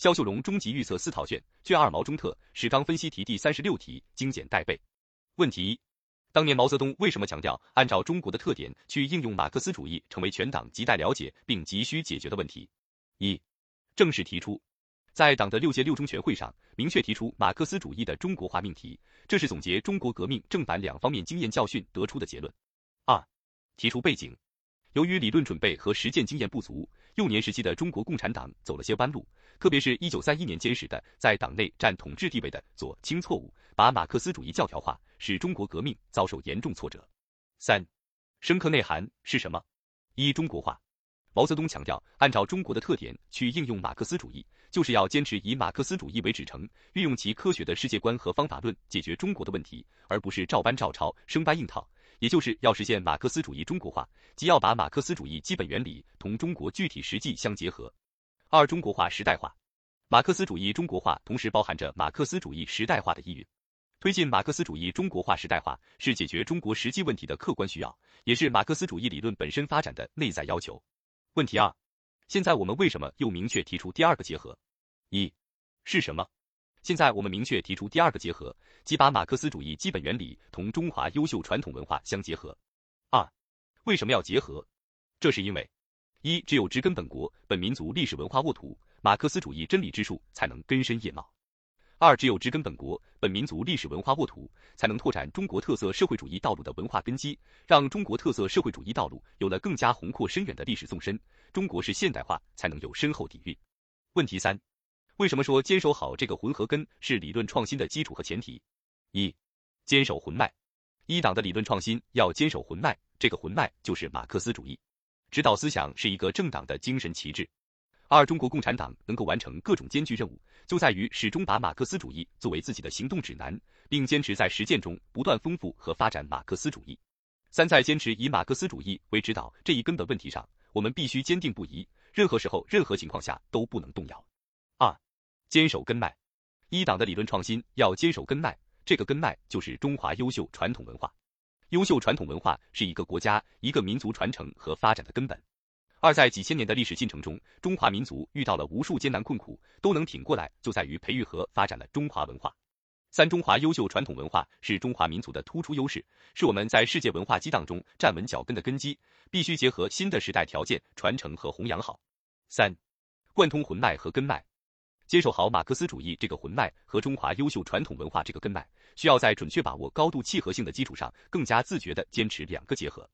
肖秀荣终极预测四套卷卷二毛中特史纲分析题第三十六题精简带背。问题一：当年毛泽东为什么强调按照中国的特点去应用马克思主义，成为全党亟待了解并急需解决的问题？一、正式提出。在党的六届六中全会上，明确提出马克思主义的中国化命题，这是总结中国革命正反两方面经验教训得出的结论。二、提出背景，由于理论准备和实践经验不足，幼年时期的中国共产党走了些弯路，特别是一九三一年坚实的在党内占统治地位的左倾错误，把马克思主义教条化，使中国革命遭受严重挫折。三、深刻内涵是什么？一、中国化。毛泽东强调，按照中国的特点去应用马克思主义，就是要坚持以马克思主义为指程，运用其科学的世界观和方法论解决中国的问题，而不是照搬照抄、生搬硬套。也就是要实现马克思主义中国化，即要把马克思主义基本原理同中国具体实际相结合。二、中国化时代化，马克思主义中国化同时包含着马克思主义时代化的意蕴。推进马克思主义中国化时代化，是解决中国实际问题的客观需要，也是马克思主义理论本身发展的内在要求。问题二，现在我们为什么又明确提出第二个结合？一是什么？现在我们明确提出第二个结合，即把马克思主义基本原理同中华优秀传统文化相结合。二，为什么要结合？这是因为，一只有植根本国本民族历史文化沃土，马克思主义真理之树才能根深叶茂。二，只有植根本国本民族历史文化沃土，才能拓展中国特色社会主义道路的文化根基，让中国特色社会主义道路有了更加宏阔深远的历史纵深，中国式现代化才能有深厚底蕴。问题三，为什么说坚守好这个魂和根是理论创新的基础和前提？一，坚守魂脉。一党的理论创新要坚守魂脉，这个魂脉就是马克思主义，指导思想是一个政党的精神旗帜。二，中国共产党能够完成各种艰巨任务，就在于始终把马克思主义作为自己的行动指南，并坚持在实践中不断丰富和发展马克思主义。三，在坚持以马克思主义为指导这一根本问题上，我们必须坚定不移，任何时候、任何情况下都不能动摇。坚守根脉。一党的理论创新要坚守根脉，这个根脉就是中华优秀传统文化。优秀传统文化是一个国家、一个民族传承和发展的根本。二在几千年的历史进程中，中华民族遇到了无数艰难困苦，都能挺过来，就在于培育和发展了中华文化。三中华优秀传统文化是中华民族的突出优势，是我们在世界文化激荡中站稳脚跟的根基，必须结合新的时代条件传承和弘扬好。三，贯通魂脉和根脉，坚守好马克思主义这个魂脉和中华优秀传统文化这个根脉，需要在准确把握高度契合性的基础上，更加自觉地坚持两个结合。